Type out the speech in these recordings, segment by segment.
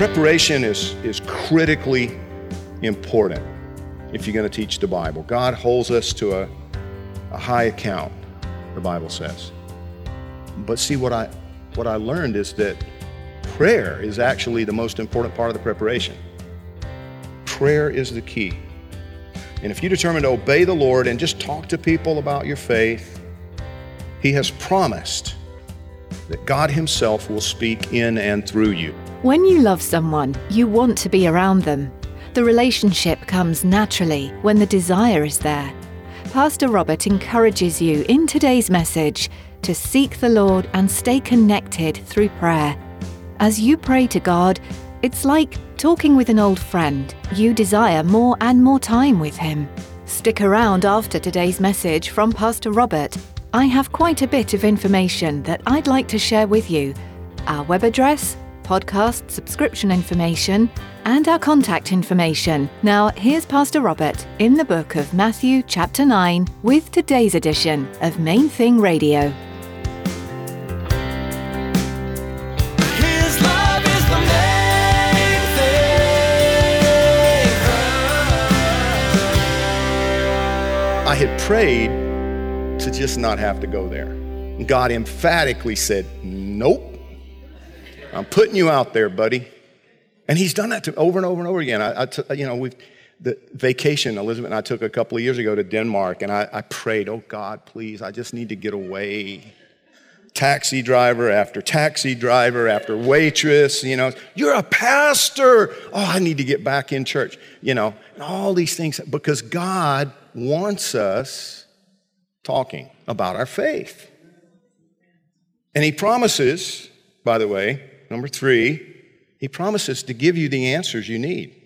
Preparation is, is critically important if you're going to teach the Bible. God holds us to a, a high account, the Bible says. But see, what I, what I learned is that prayer is actually the most important part of the preparation. Prayer is the key. And if you determine to obey the Lord and just talk to people about your faith, He has promised that God Himself will speak in and through you. When you love someone, you want to be around them. The relationship comes naturally when the desire is there. Pastor Robert encourages you in today's message to seek the Lord and stay connected through prayer. As you pray to God, it's like talking with an old friend. You desire more and more time with Him. Stick around after today's message from Pastor Robert. I have quite a bit of information that I'd like to share with you. Our web address, podcast subscription information, and our contact information. Now, here's Pastor Robert in the book of Matthew, chapter 9, with today's edition of Main Thing Radio. His love is the main thing. I had prayed to just not have to go there. And God emphatically said, Nope. I'm putting you out there, buddy. And He's done that to over and over and over again. I, I t- you know, we've the vacation Elizabeth and I took a couple of years ago to Denmark, and I, I prayed, "Oh God, please, I just need to get away." Taxi driver after taxi driver after waitress, you know, you're a pastor. Oh, I need to get back in church, you know, and all these things because God wants us talking about our faith. And He promises, by the way, number three, He promises to give you the answers you need.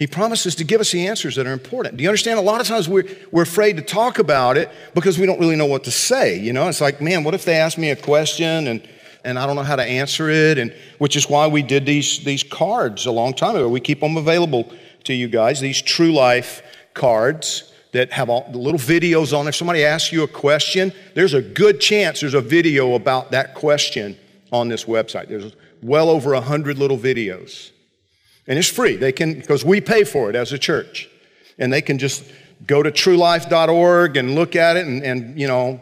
He promises to give us the answers that are important. Do you understand? A lot of times we're, we're afraid to talk about it because we don't really know what to say. You know, it's like, man, what if they ask me a question and, and I don't know how to answer it? And which is why we did these, these cards a long time ago. We keep them available to you guys, these true life cards that have all the little videos on. If somebody asks you a question, there's a good chance there's a video about that question on this website. There's well over a hundred little videos. And it's free. They can, because we pay for it as a church. And they can just go to truelife.org and look at it and, and, you know,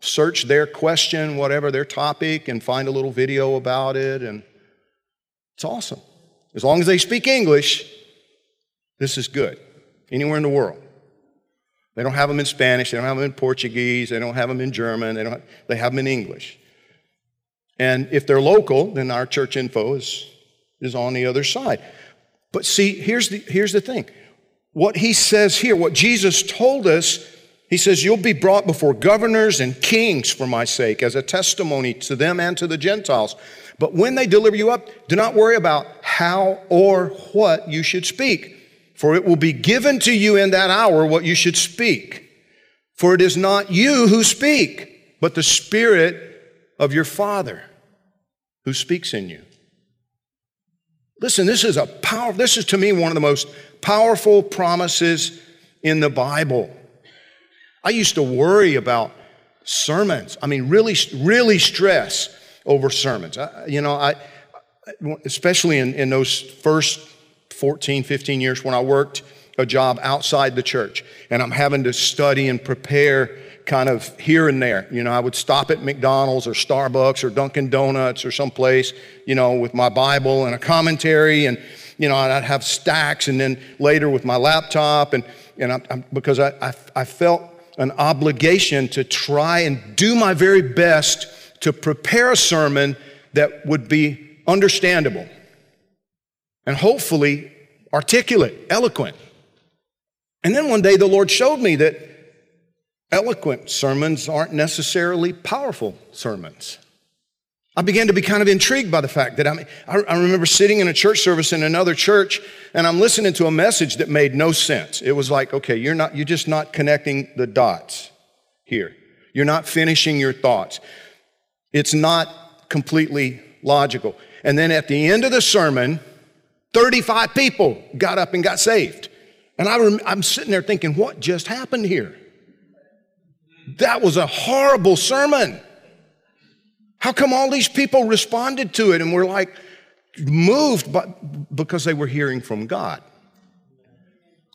search their question, whatever their topic, and find a little video about it. And it's awesome. As long as they speak English, this is good. Anywhere in the world. They don't have them in Spanish, they don't have them in Portuguese, they don't have them in German, they, don't, they have them in English. And if they're local, then our church info is, is on the other side. But see, here's the, here's the thing. What he says here, what Jesus told us, he says, You'll be brought before governors and kings for my sake as a testimony to them and to the Gentiles. But when they deliver you up, do not worry about how or what you should speak, for it will be given to you in that hour what you should speak. For it is not you who speak, but the Spirit of your Father who speaks in you. Listen, this is a power, this is to me one of the most powerful promises in the Bible. I used to worry about sermons. I mean, really, really stress over sermons. I, you know, I, especially in, in those first 14, 15 years when I worked a job outside the church and I'm having to study and prepare kind of here and there. You know, I would stop at McDonald's or Starbucks or Dunkin' Donuts or someplace, you know, with my Bible and a commentary and, you know, I'd have stacks and then later with my laptop and, and I, I, because I, I, I felt an obligation to try and do my very best to prepare a sermon that would be understandable and hopefully articulate, eloquent. And then one day the Lord showed me that eloquent sermons aren't necessarily powerful sermons. I began to be kind of intrigued by the fact that I, mean, I, remember sitting in a church service in another church and I'm listening to a message that made no sense. It was like, okay, you're not, you're just not connecting the dots here. You're not finishing your thoughts. It's not completely logical. And then at the end of the sermon, 35 people got up and got saved. And I I'm sitting there thinking, what just happened here? That was a horrible sermon. How come all these people responded to it and were like moved by, because they were hearing from God?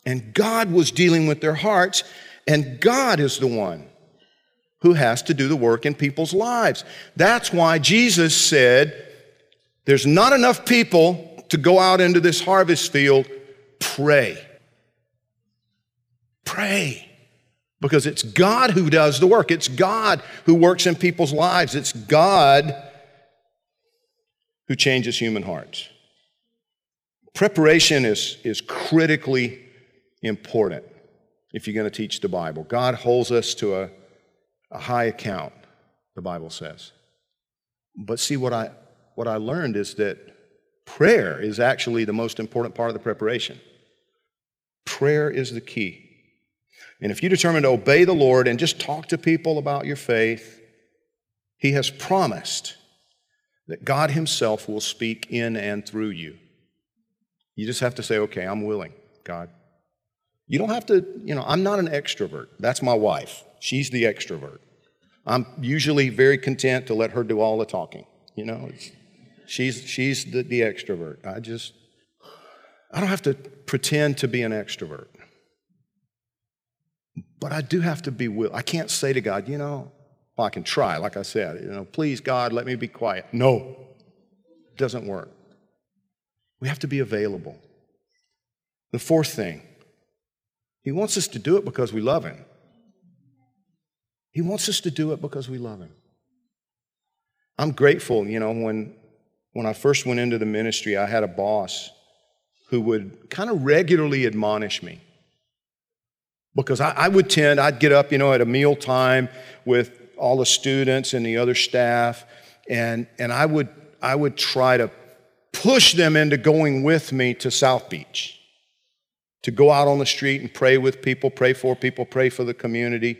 And God was dealing with their hearts, and God is the one who has to do the work in people's lives. That's why Jesus said, There's not enough people to go out into this harvest field. Pray. Pray. Because it's God who does the work. It's God who works in people's lives. It's God who changes human hearts. Preparation is, is critically important if you're going to teach the Bible. God holds us to a, a high account, the Bible says. But see, what I, what I learned is that prayer is actually the most important part of the preparation. Prayer is the key. And if you determine to obey the Lord and just talk to people about your faith, He has promised that God Himself will speak in and through you. You just have to say, okay, I'm willing, God. You don't have to, you know, I'm not an extrovert. That's my wife. She's the extrovert. I'm usually very content to let her do all the talking. You know, she's, she's the, the extrovert. I just, I don't have to pretend to be an extrovert. But I do have to be will. I can't say to God, you know, well, I can try, like I said, you know, please, God, let me be quiet. No, it doesn't work. We have to be available. The fourth thing, He wants us to do it because we love Him. He wants us to do it because we love Him. I'm grateful, you know, when, when I first went into the ministry, I had a boss who would kind of regularly admonish me because I, I, would tend, I'd get up, you know, at a meal time with all the students and the other staff, and, and I, would, I would try to push them into going with me to South Beach, to go out on the street and pray with people, pray for people, pray for the community,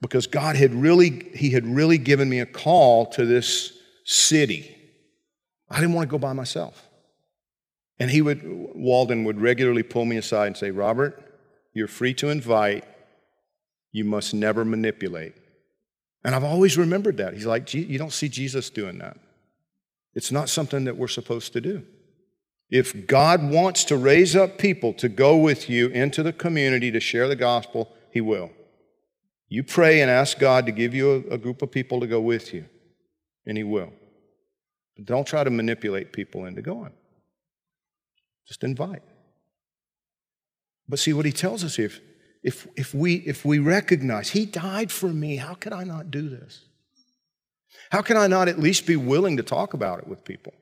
because God had really, He had really given me a call to this city. I didn't want to go by myself. And he would, Walden would regularly pull me aside and say, Robert, you're free to invite. You must never manipulate. And I've always remembered that. He's like, you don't see Jesus doing that. It's not something that we're supposed to do. If God wants to raise up people to go with you into the community to share the gospel, He will. You pray and ask God to give you a, a group of people to go with you, and He will. But don't try to manipulate people into going. Just invite. But see what he tells us if, if, if, we, if we recognize he died for me, how could I not do this? How can I not at least be willing to talk about it with people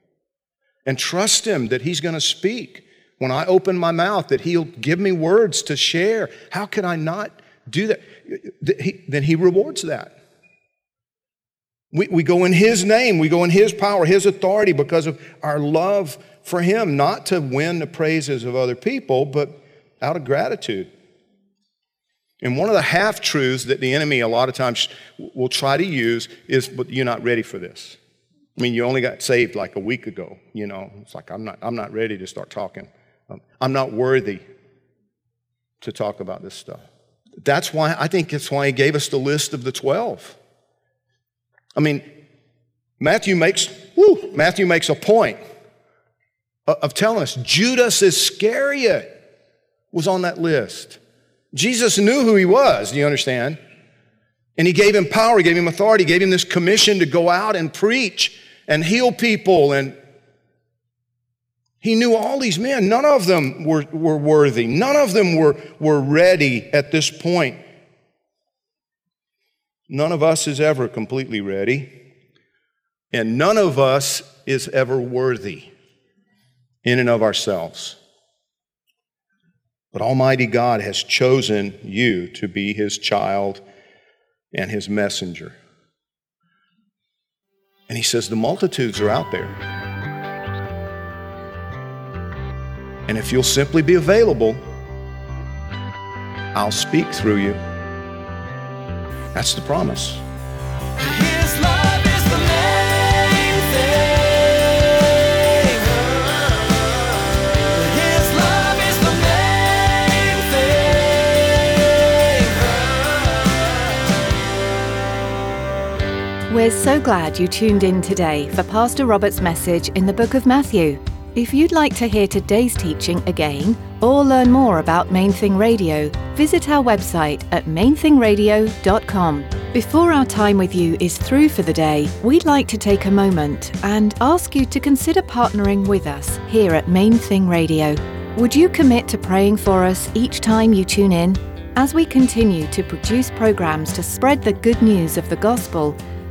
and trust him that he's going to speak when I open my mouth, that he'll give me words to share? How can I not do that? Then he rewards that. We, we go in His name, we go in His power, His authority because of our love for Him, not to win the praises of other people, but out of gratitude. And one of the half truths that the enemy a lot of times will try to use is, but you're not ready for this. I mean, you only got saved like a week ago. You know, it's like, I'm not, I'm not ready to start talking. Um, I'm not worthy to talk about this stuff. That's why, I think that's why he gave us the list of the 12. I mean, Matthew makes, Matthew makes a point of telling us Judas Iscariot was on that list. Jesus knew who he was, do you understand? And he gave him power, he gave him authority, he gave him this commission to go out and preach and heal people. And he knew all these men. None of them were, were worthy, none of them were, were ready at this point. None of us is ever completely ready. And none of us is ever worthy in and of ourselves. But Almighty God has chosen you to be His child and His messenger. And He says, The multitudes are out there. And if you'll simply be available, I'll speak through you. That's the promise. We're so glad you tuned in today for Pastor Robert's message in the book of Matthew. If you'd like to hear today's teaching again or learn more about Main Thing Radio, visit our website at mainthingradio.com. Before our time with you is through for the day, we'd like to take a moment and ask you to consider partnering with us here at Main Thing Radio. Would you commit to praying for us each time you tune in? As we continue to produce programs to spread the good news of the gospel,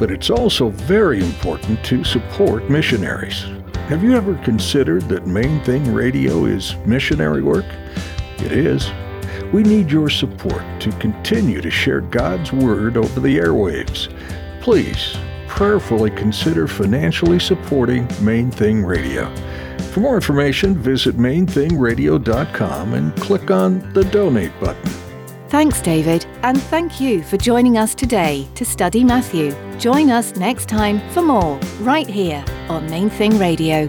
But it's also very important to support missionaries. Have you ever considered that Main Thing Radio is missionary work? It is. We need your support to continue to share God's Word over the airwaves. Please prayerfully consider financially supporting Main Thing Radio. For more information, visit mainthingradio.com and click on the donate button. Thanks, David, and thank you for joining us today to study Matthew. Join us next time for more, right here on Main Thing Radio.